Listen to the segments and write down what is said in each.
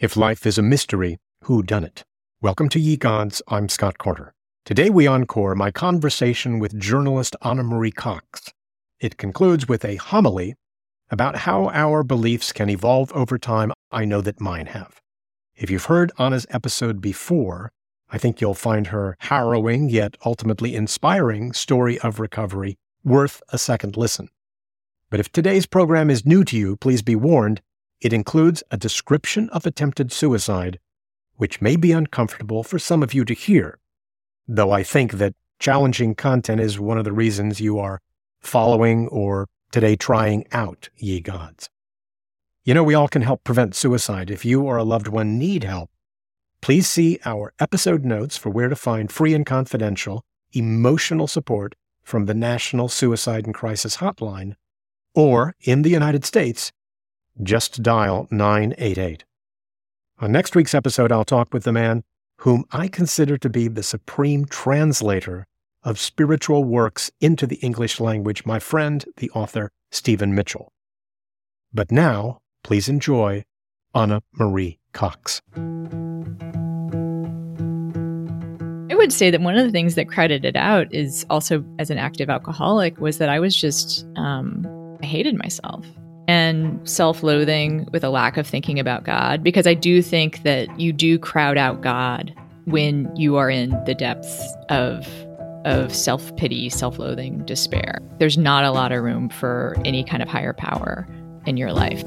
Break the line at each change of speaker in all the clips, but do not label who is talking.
If life is a mystery, who done it? Welcome to Ye Gods. I'm Scott Carter. Today we encore my conversation with journalist Ana Marie Cox. It concludes with a homily about how our beliefs can evolve over time. I know that mine have. If you've heard Ana's episode before, I think you'll find her harrowing yet ultimately inspiring story of recovery worth a second listen. But if today's program is new to you, please be warned it includes a description of attempted suicide, which may be uncomfortable for some of you to hear, though I think that challenging content is one of the reasons you are following or today trying out Ye Gods. You know, we all can help prevent suicide. If you or a loved one need help, please see our episode notes for where to find free and confidential emotional support from the National Suicide and Crisis Hotline, or in the United States, just dial 988. On next week's episode, I'll talk with the man whom I consider to be the supreme translator of spiritual works into the English language, my friend, the author Stephen Mitchell. But now, please enjoy Ana Marie Cox.
I would say that one of the things that credited out is also as an active alcoholic was that I was just, um, I hated myself and self loathing with a lack of thinking about God, because I do think that you do crowd out God when you are in the depths of of self pity, self loathing, despair. There's not a lot of room for any kind of higher power in your life.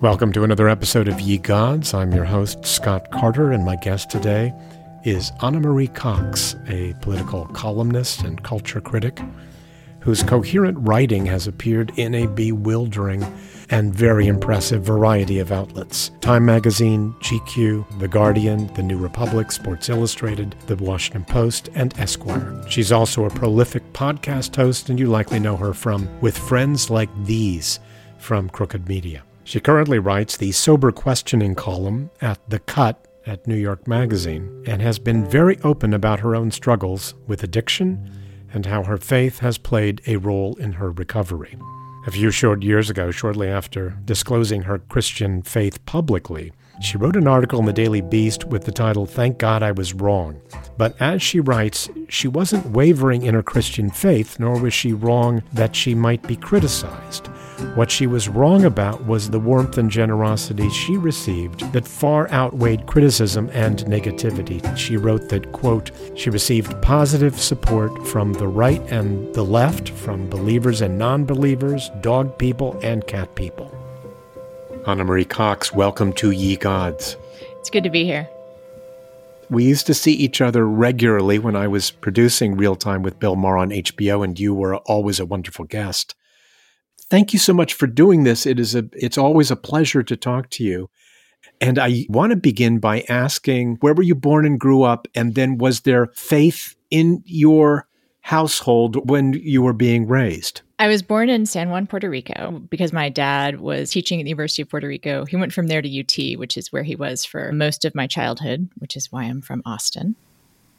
Welcome to another episode of Ye Gods. I'm your host, Scott Carter, and my guest today is Ana Marie Cox, a political columnist and culture critic whose coherent writing has appeared in a bewildering and very impressive variety of outlets Time Magazine, GQ, The Guardian, The New Republic, Sports Illustrated, The Washington Post, and Esquire. She's also a prolific podcast host, and you likely know her from With Friends Like These from Crooked Media. She currently writes the Sober Questioning column at The Cut at New York Magazine and has been very open about her own struggles with addiction and how her faith has played a role in her recovery. A few short years ago, shortly after disclosing her Christian faith publicly, she wrote an article in the Daily Beast with the title, Thank God I Was Wrong. But as she writes, she wasn't wavering in her Christian faith, nor was she wrong that she might be criticized. What she was wrong about was the warmth and generosity she received that far outweighed criticism and negativity. She wrote that, quote, she received positive support from the right and the left, from believers and non believers, dog people and cat people. Ana Marie Cox, welcome to Ye Gods.
It's good to be here.
We used to see each other regularly when I was producing Real Time with Bill Maher on HBO, and you were always a wonderful guest. Thank you so much for doing this. It is a it's always a pleasure to talk to you. And I want to begin by asking where were you born and grew up and then was there faith in your household when you were being raised?
I was born in San Juan, Puerto Rico, because my dad was teaching at the University of Puerto Rico. He went from there to UT, which is where he was for most of my childhood, which is why I'm from Austin.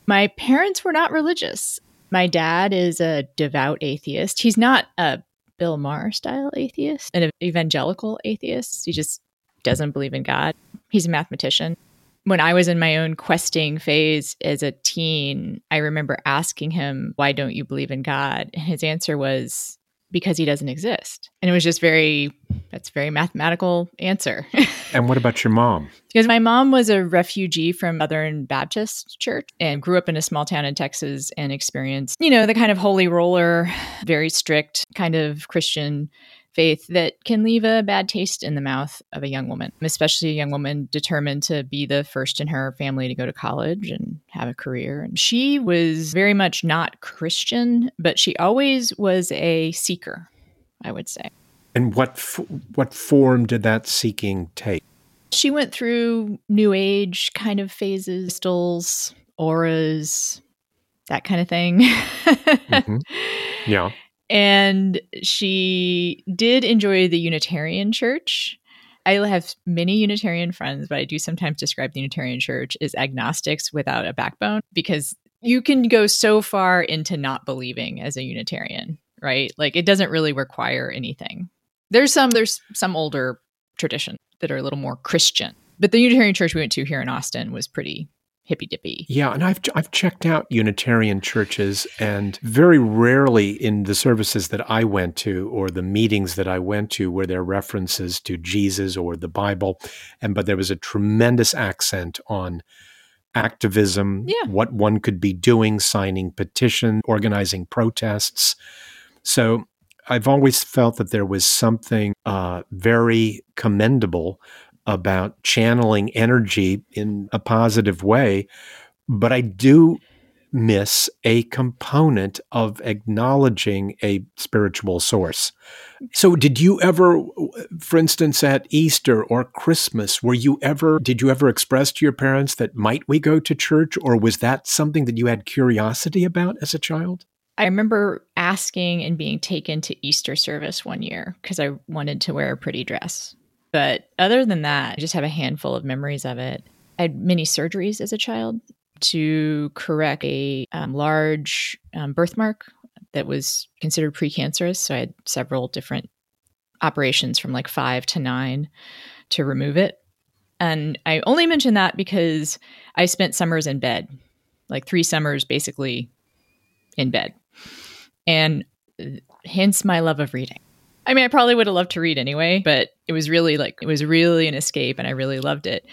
My parents were not religious. My dad is a devout atheist. He's not a Bill Maher style atheist, an evangelical atheist. He just doesn't believe in God. He's a mathematician when I was in my own questing phase as a teen, I remember asking him, Why don't you believe in God? And his answer was, Because he doesn't exist. And it was just very, that's very mathematical answer.
and what about your mom?
Because my mom was a refugee from Southern Baptist Church and grew up in a small town in Texas and experienced, you know, the kind of holy roller, very strict kind of Christian faith that can leave a bad taste in the mouth of a young woman, especially a young woman determined to be the first in her family to go to college and have a career. And she was very much not Christian, but she always was a seeker, I would say.
And what f- what form did that seeking take?
She went through new age kind of phases, crystals, auras, that kind of thing. mm-hmm.
Yeah
and she did enjoy the Unitarian Church. I have many Unitarian friends, but I do sometimes describe the Unitarian Church as agnostics without a backbone because you can go so far into not believing as a Unitarian, right? Like it doesn't really require anything. There's some there's some older tradition. that are a little more Christian. But the Unitarian church we went to here in Austin was pretty hippy dippy.
Yeah, and I've I've checked out Unitarian churches, and very rarely in the services that I went to or the meetings that I went to were there references to Jesus or the Bible, and but there was a tremendous accent on activism,
yeah.
what one could be doing, signing petitions, organizing protests. So I've always felt that there was something uh, very commendable about channeling energy in a positive way. But I do miss a component of acknowledging a spiritual source. So, did you ever, for instance, at Easter or Christmas, were you ever, did you ever express to your parents that might we go to church, or was that something that you had curiosity about as a child?
I remember asking and being taken to Easter service one year because I wanted to wear a pretty dress. But other than that, I just have a handful of memories of it. I had many surgeries as a child to correct a um, large um, birthmark that was considered precancerous. So I had several different operations from like five to nine to remove it. And I only mention that because I spent summers in bed, like three summers basically in bed. And uh, hence my love of reading. I mean, I probably would have loved to read anyway, but it was really like, it was really an escape and I really loved it.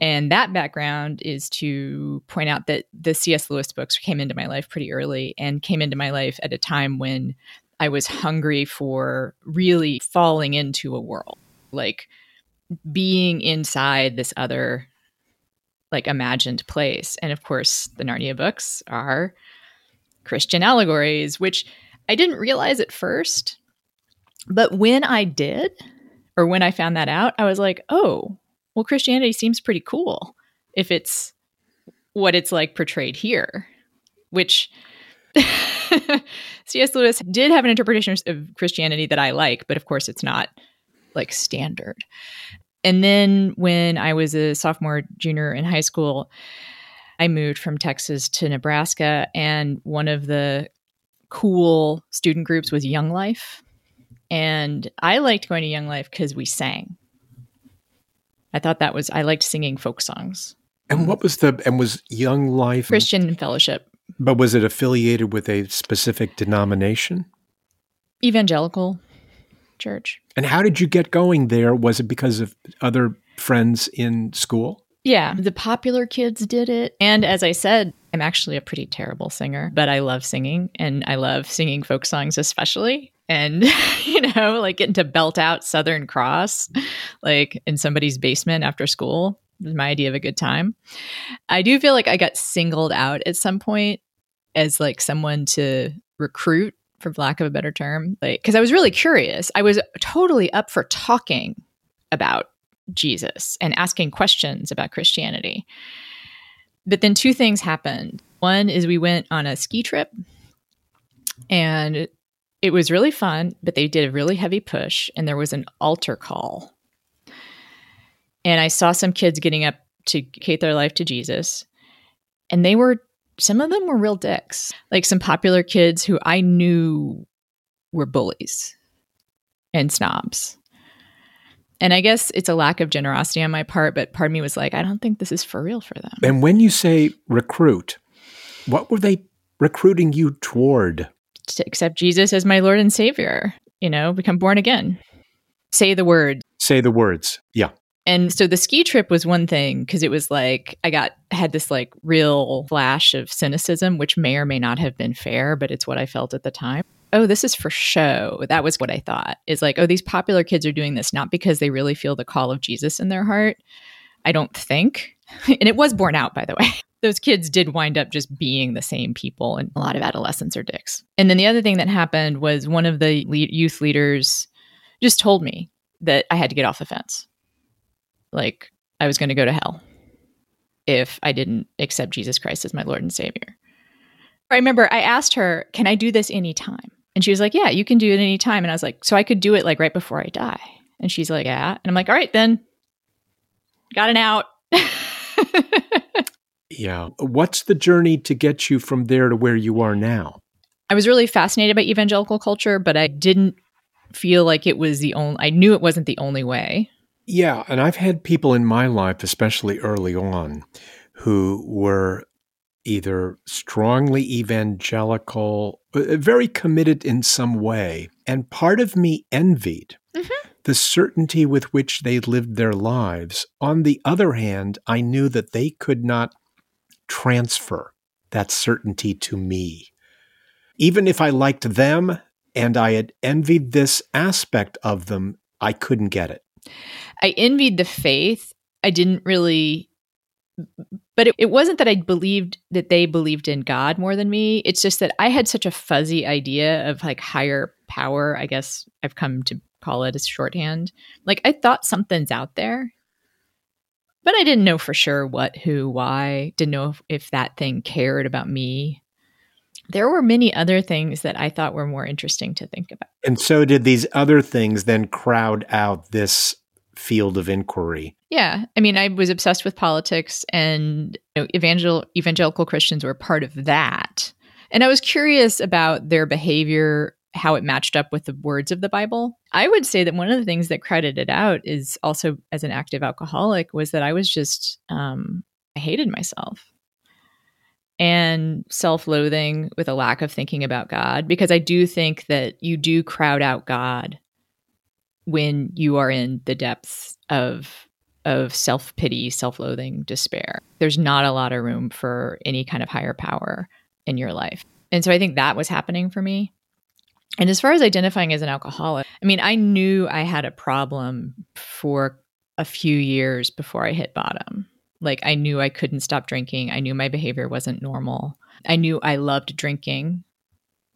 And that background is to point out that the C.S. Lewis books came into my life pretty early and came into my life at a time when I was hungry for really falling into a world, like being inside this other, like imagined place. And of course, the Narnia books are Christian allegories, which I didn't realize at first but when I did, or when I found that out, I was like, oh, well, Christianity seems pretty cool if it's what it's like portrayed here, which C.S. Lewis did have an interpretation of Christianity that I like, but of course it's not like standard. And then when I was a sophomore, junior in high school, I moved from Texas to Nebraska, and one of the cool student groups was Young Life. And I liked going to Young Life because we sang. I thought that was, I liked singing folk songs.
And what was the, and was Young Life
Christian Fellowship?
But was it affiliated with a specific denomination?
Evangelical church.
And how did you get going there? Was it because of other friends in school?
Yeah, the popular kids did it. And as I said, I'm actually a pretty terrible singer, but I love singing and I love singing folk songs, especially and you know like getting to belt out southern cross like in somebody's basement after school was my idea of a good time. I do feel like i got singled out at some point as like someone to recruit for lack of a better term like because i was really curious. I was totally up for talking about jesus and asking questions about christianity. But then two things happened. One is we went on a ski trip and it was really fun, but they did a really heavy push and there was an altar call. And I saw some kids getting up to dedicate their life to Jesus. And they were, some of them were real dicks, like some popular kids who I knew were bullies and snobs. And I guess it's a lack of generosity on my part, but part of me was like, I don't think this is for real for them.
And when you say recruit, what were they recruiting you toward?
To accept Jesus as my Lord and Savior, you know, become born again. Say the words.
Say the words. Yeah.
And so the ski trip was one thing because it was like I got had this like real flash of cynicism, which may or may not have been fair, but it's what I felt at the time. Oh, this is for show. That was what I thought. Is like, oh, these popular kids are doing this not because they really feel the call of Jesus in their heart. I don't think. And it was borne out, by the way those kids did wind up just being the same people and a lot of adolescents are dicks. And then the other thing that happened was one of the youth leaders just told me that i had to get off the fence. Like i was going to go to hell if i didn't accept jesus christ as my lord and savior. I remember i asked her can i do this anytime? And she was like yeah you can do it anytime. And i was like so i could do it like right before i die? And she's like yeah. And i'm like all right then. Got an out
Yeah. What's the journey to get you from there to where you are now?
I was really fascinated by evangelical culture, but I didn't feel like it was the only, I knew it wasn't the only way.
Yeah, and I've had people in my life, especially early on, who were either strongly evangelical, uh, very committed in some way. And part of me envied mm-hmm. the certainty with which they lived their lives. On the other hand, I knew that they could not transfer that certainty to me. Even if I liked them and I had envied this aspect of them, I couldn't get it.
I envied the faith. I didn't really but it, it, wasn't that I believed that they believed in God more than me. It's just that I had such a fuzzy idea of like higher power. I guess I've come to call it as shorthand. Like I thought something's out there, but I didn't know for sure what, who, why. Didn't know if, if that thing cared about me. There were many other things that I thought were more interesting to think about.
And so, did these other things then crowd out this field of inquiry.
Yeah. I mean, I was obsessed with politics and you know, evangel- evangelical Christians were part of that. And I was curious about their behavior, how it matched up with the words of the Bible. I would say that one of the things that crowded it out is also as an active alcoholic was that I was just, um, I hated myself and self loathing with a lack of thinking about God, because I do think that you do crowd out God when you are in the depths of of self-pity, self-loathing, despair. There's not a lot of room for any kind of higher power in your life. And so I think that was happening for me. And as far as identifying as an alcoholic, I mean, I knew I had a problem for a few years before I hit bottom. Like I knew I couldn't stop drinking. I knew my behavior wasn't normal. I knew I loved drinking.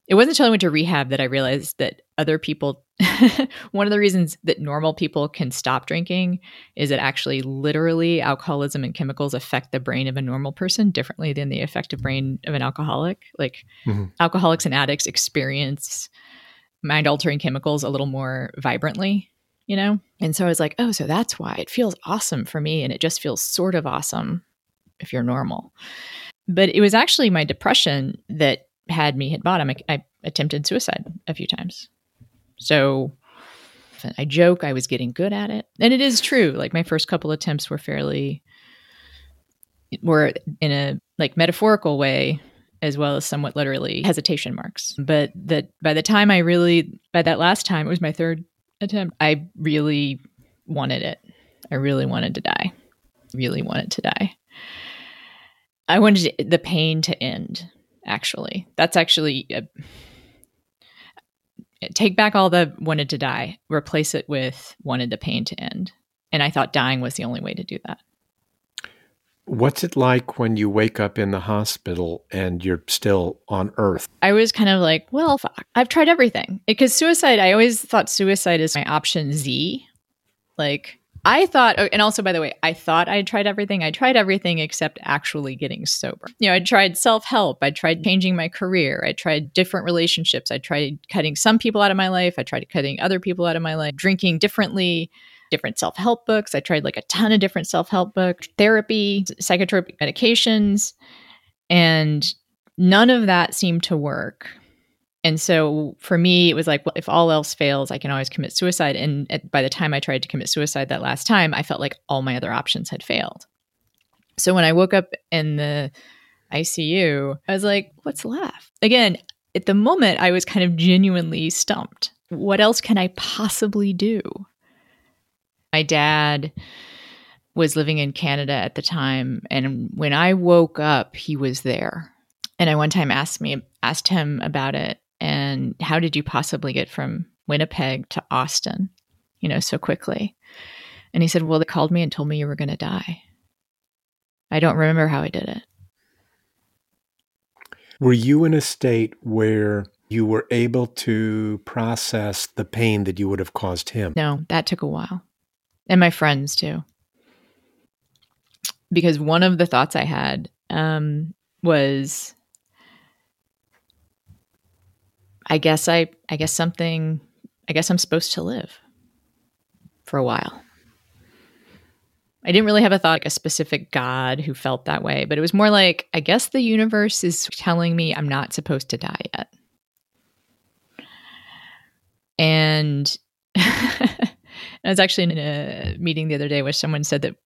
It wasn't until I went to rehab that I realized that other people, one of the reasons that normal people can stop drinking is that actually, literally, alcoholism and chemicals affect the brain of a normal person differently than the affective brain of an alcoholic. Like, mm-hmm. alcoholics and addicts experience mind altering chemicals a little more vibrantly, you know? And so I was like, oh, so that's why it feels awesome for me. And it just feels sort of awesome if you're normal. But it was actually my depression that had me hit bottom. I, I attempted suicide a few times. So I joke I was getting good at it. And it is true. Like my first couple attempts were fairly were in a like metaphorical way as well as somewhat literally hesitation marks. But that by the time I really by that last time, it was my third attempt, I really wanted it. I really wanted to die. Really wanted to die. I wanted the pain to end actually. That's actually a, take back all the wanted to die, replace it with wanted the pain to end. And I thought dying was the only way to do that.
What's it like when you wake up in the hospital and you're still on earth?
I was kind of like, well, fuck. I've tried everything. Because suicide, I always thought suicide is my option Z. Like, I thought, oh, and also by the way, I thought I tried everything. I tried everything except actually getting sober. You know, I tried self help. I tried changing my career. I tried different relationships. I tried cutting some people out of my life. I tried cutting other people out of my life, drinking differently, different self help books. I tried like a ton of different self help books, therapy, psychotropic medications, and none of that seemed to work. And so for me, it was like, well, if all else fails, I can always commit suicide. And at, by the time I tried to commit suicide that last time, I felt like all my other options had failed. So when I woke up in the ICU, I was like, what's left? Again, at the moment, I was kind of genuinely stumped. What else can I possibly do? My dad was living in Canada at the time. And when I woke up, he was there. And I one time asked me, asked him about it and how did you possibly get from Winnipeg to Austin, you know, so quickly? And he said, Well, they called me and told me you were going to die. I don't remember how I did it.
Were you in a state where you were able to process the pain that you would have caused him?
No, that took a while. And my friends too. Because one of the thoughts I had um, was I guess I I guess something I guess I'm supposed to live for a while. I didn't really have a thought like a specific god who felt that way, but it was more like I guess the universe is telling me I'm not supposed to die yet. And I was actually in a meeting the other day where someone said that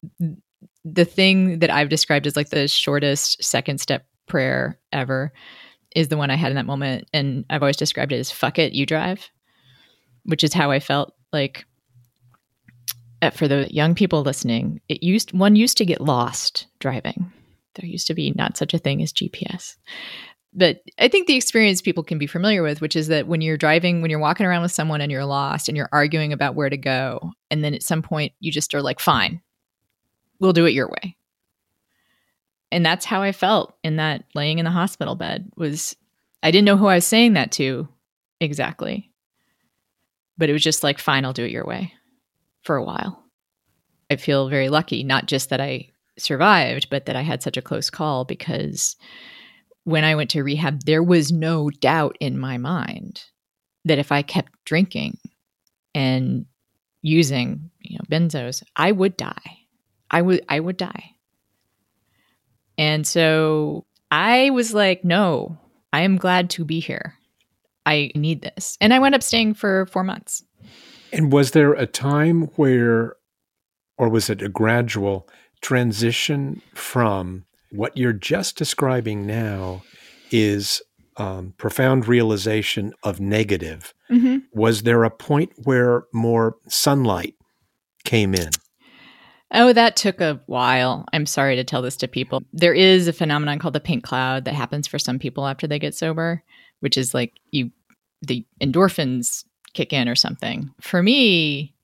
the thing that I've described as like the shortest second step prayer ever is the one I had in that moment. And I've always described it as fuck it, you drive, which is how I felt like for the young people listening, it used one used to get lost driving. There used to be not such a thing as GPS. But I think the experience people can be familiar with, which is that when you're driving, when you're walking around with someone and you're lost and you're arguing about where to go, and then at some point you just are like, fine, we'll do it your way. And that's how I felt in that laying in the hospital bed was I didn't know who I was saying that to exactly. But it was just like, fine, I'll do it your way for a while. I feel very lucky, not just that I survived, but that I had such a close call because when I went to rehab, there was no doubt in my mind that if I kept drinking and using, you know, benzos, I would die. I would I would die. And so I was like, no, I am glad to be here. I need this. And I went up staying for 4 months.
And was there a time where, or was it a gradual transition from what you're just describing now is um, profound realization of negative? Mm-hmm. Was there a point where more sunlight came in?
Oh, that took a while. I'm sorry to tell this to people. There is a phenomenon called the pink cloud that happens for some people after they get sober, which is like you the endorphins kick in or something. For me,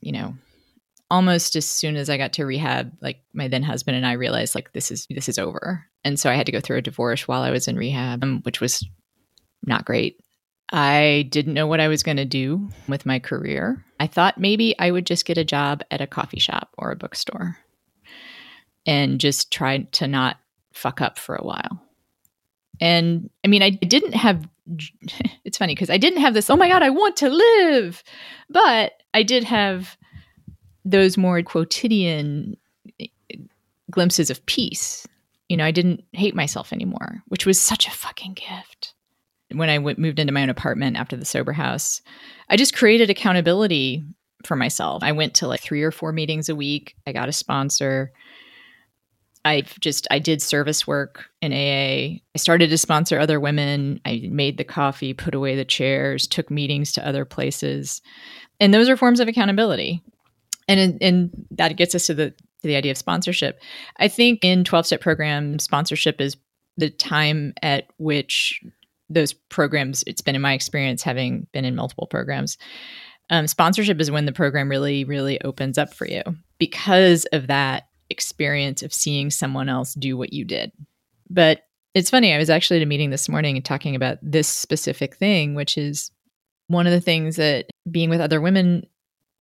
you know, almost as soon as I got to rehab, like my then husband and I realized like this is this is over. And so I had to go through a divorce while I was in rehab, um, which was not great. I didn't know what I was going to do with my career. I thought maybe I would just get a job at a coffee shop or a bookstore and just try to not fuck up for a while. And I mean, I didn't have it's funny because I didn't have this, oh my God, I want to live. But I did have those more quotidian eh, glimpses of peace. You know, I didn't hate myself anymore, which was such a fucking gift. When I w- moved into my own apartment after the sober house, I just created accountability for myself. I went to like three or four meetings a week. I got a sponsor. I just I did service work in AA. I started to sponsor other women. I made the coffee, put away the chairs, took meetings to other places. And those are forms of accountability. And and that gets us to the to the idea of sponsorship. I think in 12 step program sponsorship is the time at which those programs it's been in my experience having been in multiple programs um, sponsorship is when the program really really opens up for you because of that experience of seeing someone else do what you did. But it's funny, I was actually at a meeting this morning and talking about this specific thing, which is one of the things that being with other women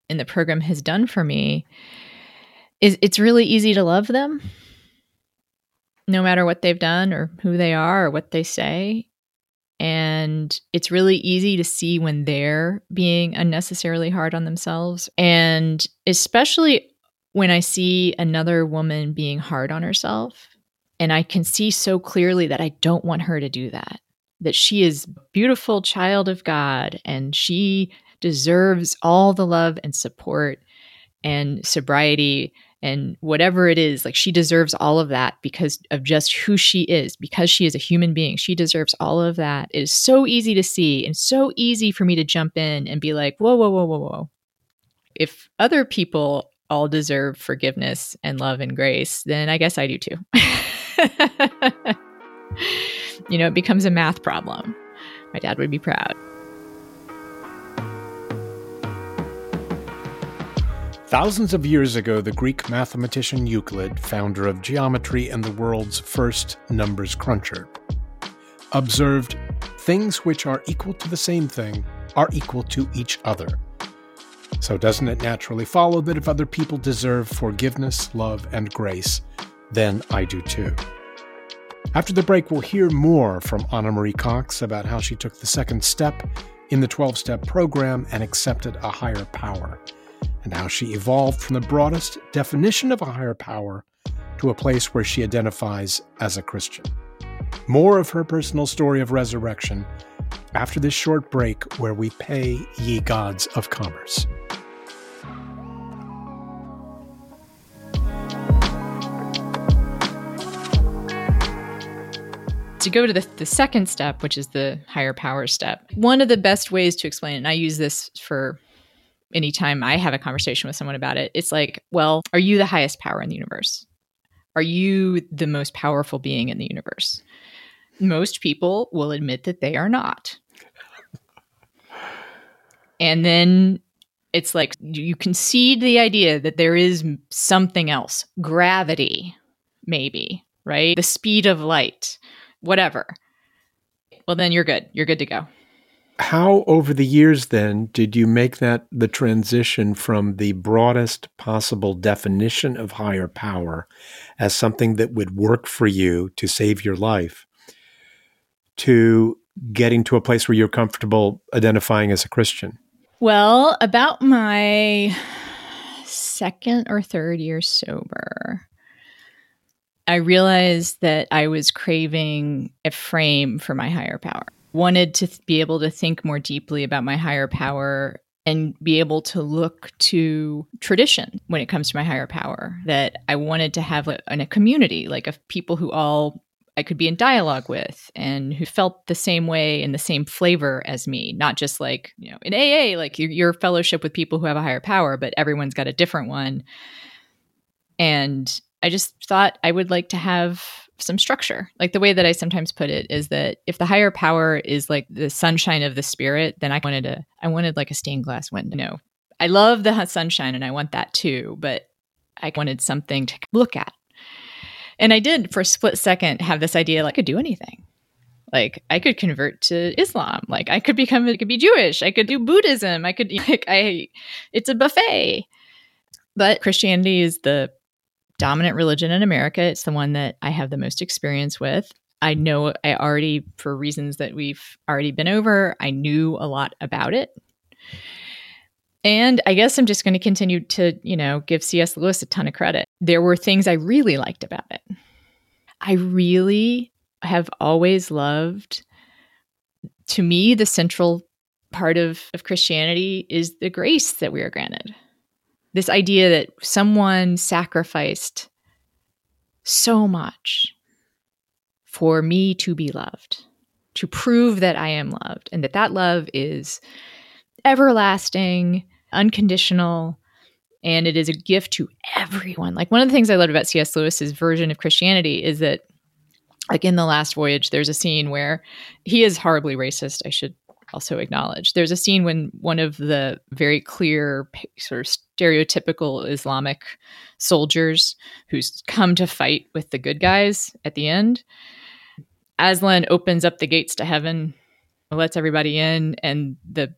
in the program has done for me is it's really easy to love them no matter what they've done or who they are or what they say. And it's really easy to see when they're being unnecessarily hard on themselves. And especially when I see another woman being hard on herself, and I can see so clearly that I don't want her to do that, that she is beautiful child of God and she deserves all the love and support and sobriety and whatever it is like she deserves all of that because of just who she is because she is a human being she deserves all of that it is so easy to see and so easy for me to jump in and be like whoa whoa whoa whoa whoa if other people all deserve forgiveness and love and grace, then I guess I do too. you know, it becomes a math problem. My dad would be proud.
Thousands of years ago, the Greek mathematician Euclid, founder of geometry and the world's first numbers cruncher, observed things which are equal to the same thing are equal to each other. So, doesn't it naturally follow that if other people deserve forgiveness, love, and grace, then I do too? After the break, we'll hear more from Ana Marie Cox about how she took the second step in the 12 step program and accepted a higher power, and how she evolved from the broadest definition of a higher power to a place where she identifies as a Christian. More of her personal story of resurrection after this short break, where we pay ye gods of commerce.
to go to the, the, second step, which is the higher power step, one of the best ways to explain it, and I use this for anytime I have a conversation with someone about it, it's like, well, are you the highest power in the universe? Are you the most powerful being in the universe? Most people will admit that they are not. and then it's like you concede the idea that there is something else, gravity, maybe, right? The speed of light, whatever. Well, then you're good. You're good to go.
How, over the years, then, did you make that the transition from the broadest possible definition of higher power as something that would work for you to save your life to getting to a place where you're comfortable identifying as a Christian?
Well, about my second or third year sober, I realized that I was craving a frame for my higher power. Wanted to th- be able to think more deeply about my higher power and be able to look to tradition when it comes to my higher power. That I wanted to have a, a community, like of people who all I could be in dialogue with and who felt the same way and the same flavor as me, not just like, you know, in AA, like your, your fellowship with people who have a higher power, but everyone's got a different one. And I just thought I would like to have some structure. Like the way that I sometimes put it is that if the higher power is like the sunshine of the spirit, then I wanted to I wanted like a stained glass window. I love the sunshine and I want that too, but I wanted something to look at and I did for a split second have this idea like I could do anything. Like I could convert to Islam. Like I could become I could be Jewish. I could do Buddhism. I could like I it's a buffet. But Christianity is the dominant religion in America. It's the one that I have the most experience with. I know I already, for reasons that we've already been over, I knew a lot about it. And I guess I'm just going to continue to, you know, give C.S. Lewis a ton of credit. There were things I really liked about it. I really have always loved, to me, the central part of, of Christianity is the grace that we are granted. This idea that someone sacrificed so much for me to be loved, to prove that I am loved, and that that love is everlasting unconditional, and it is a gift to everyone. Like one of the things I loved about C.S. Lewis's version of Christianity is that, like in The Last Voyage, there's a scene where he is horribly racist. I should also acknowledge. There's a scene when one of the very clear, sort of stereotypical Islamic soldiers who's come to fight with the good guys at the end, Aslan opens up the gates to heaven, lets everybody in, and the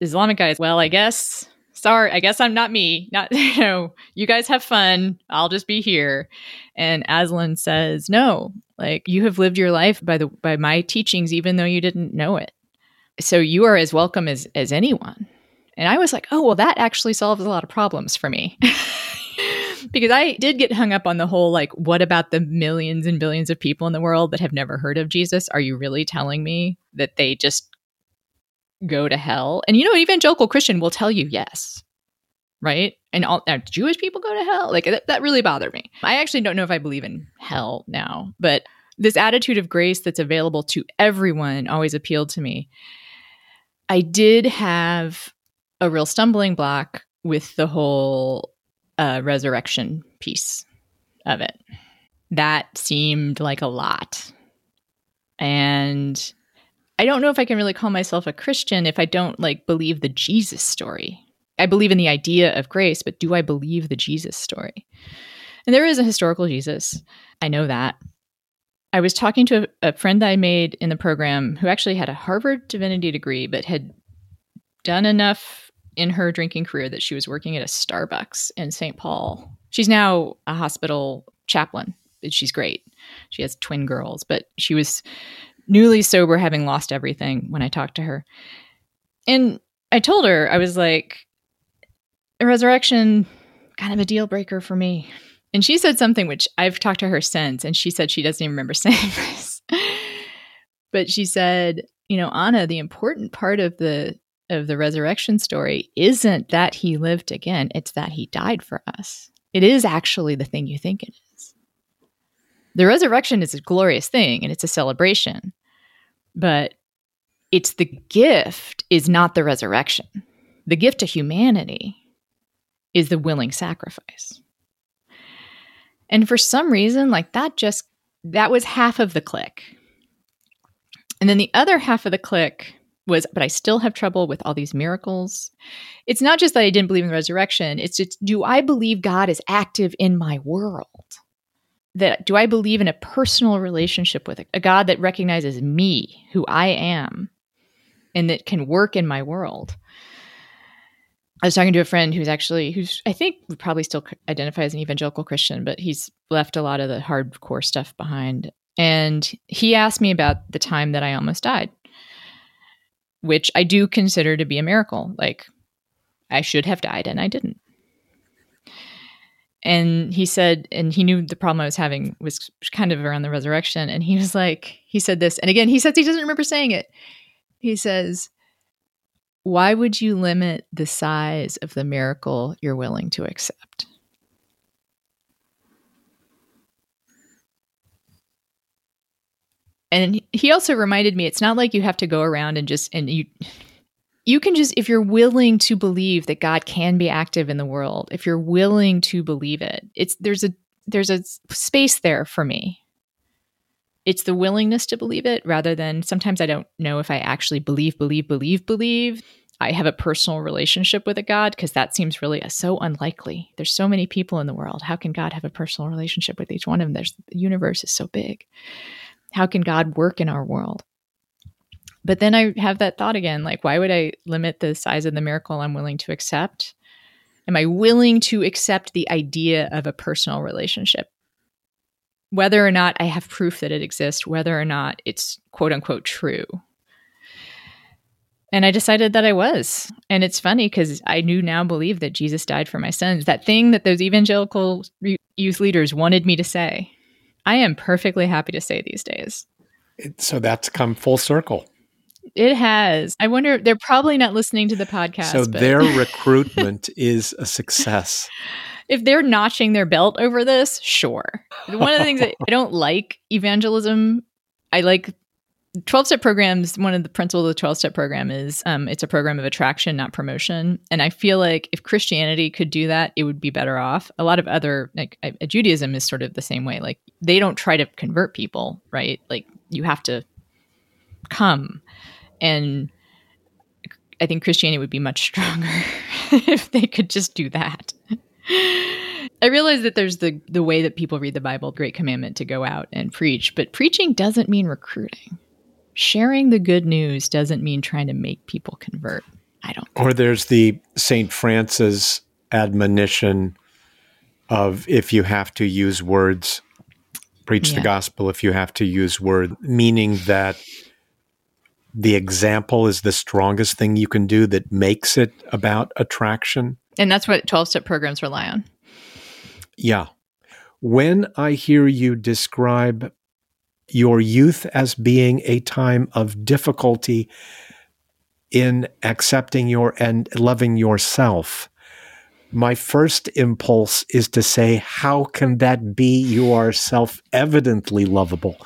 Islamic guys, well, I guess, sorry, I guess I'm not me. Not, you know, you guys have fun. I'll just be here. And Aslan says, no, like you have lived your life by the, by my teachings, even though you didn't know it. So you are as welcome as, as anyone. And I was like, oh, well, that actually solves a lot of problems for me. because I did get hung up on the whole like, what about the millions and billions of people in the world that have never heard of Jesus? Are you really telling me that they just go to hell. And you know, an evangelical Christian will tell you yes. Right? And all now, Jewish people go to hell. Like that really bothered me. I actually don't know if I believe in hell now, but this attitude of grace that's available to everyone always appealed to me. I did have a real stumbling block with the whole uh, resurrection piece of it. That seemed like a lot. And I don't know if I can really call myself a Christian if I don't like believe the Jesus story. I believe in the idea of grace, but do I believe the Jesus story? And there is a historical Jesus. I know that. I was talking to a, a friend that I made in the program who actually had a Harvard divinity degree, but had done enough in her drinking career that she was working at a Starbucks in St. Paul. She's now a hospital chaplain. She's great. She has twin girls, but she was newly sober, having lost everything when I talked to her. And I told her, I was like, a resurrection, kind of a deal breaker for me. And she said something which I've talked to her since, and she said she doesn't even remember saying this. but she said, you know, Ana, the important part of the of the resurrection story isn't that he lived again, it's that he died for us. It is actually the thing you think it is. The resurrection is a glorious thing and it's a celebration, but it's the gift is not the resurrection. The gift to humanity is the willing sacrifice. And for some reason, like that just that was half of the click. And then the other half of the click was, but I still have trouble with all these miracles. It's not just that I didn't believe in the resurrection, it's just, do I believe God is active in my world? That do I believe in a personal relationship with a, a God that recognizes me, who I am, and that can work in my world? I was talking to a friend who's actually who's I think would probably still identify as an evangelical Christian, but he's left a lot of the hardcore stuff behind. And he asked me about the time that I almost died which I do consider to be a miracle. Like, I should have died and I didn't. And he said, and he knew the problem I was having was kind of around the resurrection. And he was like, he said this, and again, he says he doesn't remember saying it. He says, Why would you limit the size of the miracle you're willing to accept? And he also reminded me it's not like you have to go around and just and you you can just if you're willing to believe that God can be active in the world, if you're willing to believe it. It's there's a there's a space there for me. It's the willingness to believe it rather than sometimes I don't know if I actually believe believe believe believe. I have a personal relationship with a God because that seems really uh, so unlikely. There's so many people in the world. How can God have a personal relationship with each one of them? There's the universe is so big how can God work in our world? But then I have that thought again like, why would I limit the size of the miracle I'm willing to accept? Am I willing to accept the idea of a personal relationship? Whether or not I have proof that it exists, whether or not it's quote unquote true. And I decided that I was. And it's funny because I do now believe that Jesus died for my sins. That thing that those evangelical youth leaders wanted me to say. I am perfectly happy to say these days.
So that's come full circle.
It has. I wonder, they're probably not listening to the podcast.
So but. their recruitment is a success.
If they're notching their belt over this, sure. One of the things that I don't like evangelism, I like 12 step programs one of the principles of the 12 step program is um, it's a program of attraction not promotion. And i feel like if christianity could do that it would be better off. A lot of other like uh, judaism is sort of the same way. Like they don't try to convert people right? Like you have to come. And i think christianity would be much stronger if they could just do that I realize that there's the the way that people read the Bible, great commandment to go out and preach, but preaching doesn't mean recruiting sharing the good news doesn't mean trying to make people convert. I don't.
Or there's the St. Francis admonition of if you have to use words, preach yeah. the gospel if you have to use word, meaning that the example is the strongest thing you can do that makes it about attraction.
And that's what 12 step programs rely on.
Yeah. When I hear you describe your youth as being a time of difficulty in accepting your and loving yourself, my first impulse is to say, How can that be? You are self evidently lovable.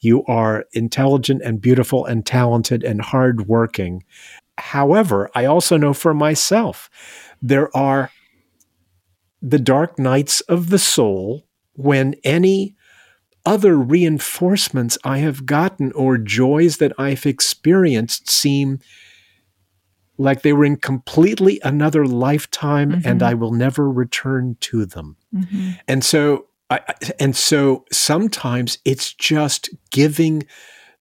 You are intelligent and beautiful and talented and hardworking. However, I also know for myself, there are the dark nights of the soul when any other reinforcements I have gotten or joys that I've experienced seem like they were in completely another lifetime mm-hmm. and I will never return to them. Mm-hmm. And so I, and so sometimes it's just giving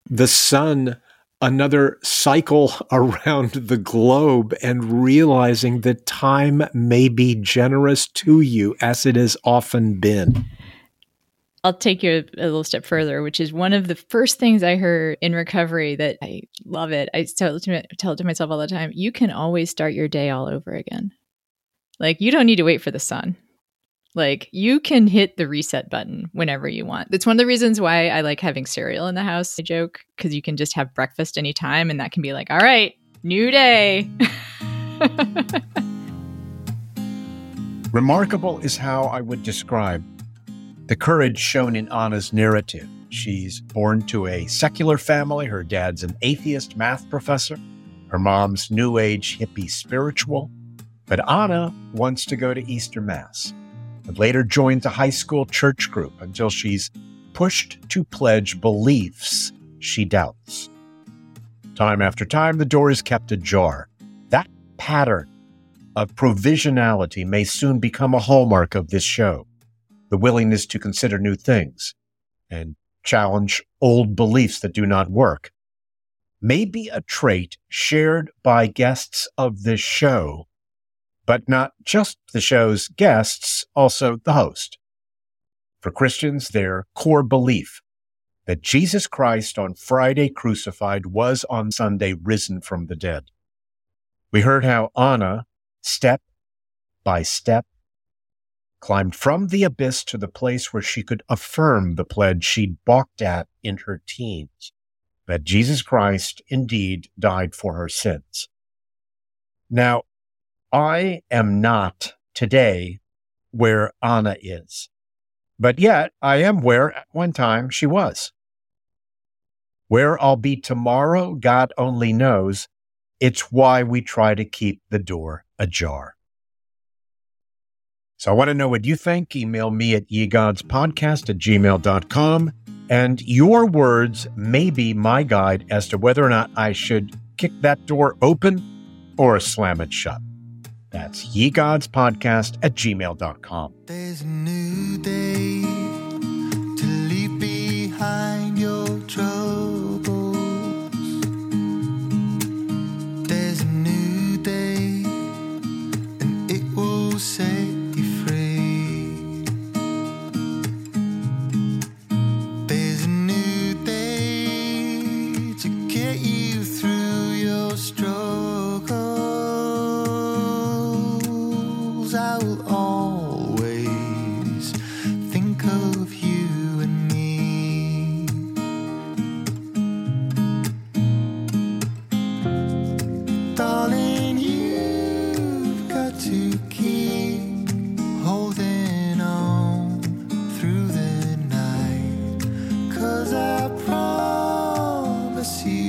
the sun another cycle around the globe and realizing that time may be generous to you as it has often been.
I'll take you a, little step further, which is one of the first things I heard in recovery that I love it. I tell tell it to myself all the time. You can always start your day all over again. Like you don't need to wait for the sun. Like you can hit the reset button whenever you want. That's one of the reasons why I like having cereal in the house. I joke because you can just have breakfast anytime, and that can be like, all right, new day.
Remarkable is how I would describe
the courage shown in Ana's narrative. She's born to a secular family. Her dad's an atheist math professor. Her mom's new age hippie spiritual. But Ana wants to go to Easter Mass and later joins a high school church group until she's pushed to pledge beliefs she doubts. Time after time, the door is kept ajar. That pattern of provisionality may soon become a hallmark of this show the willingness to consider new things and challenge old beliefs that do not work may be a trait shared by guests of this show, but not just the show's guests, also the host. For Christians, their core belief that Jesus Christ on Friday crucified was on Sunday risen from the dead. We heard how Ana, step by step, climbed from the abyss to the place where she could affirm the pledge she'd balked at in her teens that Jesus Christ indeed died for her sins. Now, I am not today where Ana is, but yet I am where at one time she was. Where I'll be tomorrow, God only knows. It's why we try to keep the door ajar. So I want to know what you think. Email me at yegodspodcast at gmail.com. And your words may be my guide as to whether or not I should kick that door open or slam it shut. That's yegodspodcast at gmail.com.
There's a new day assim.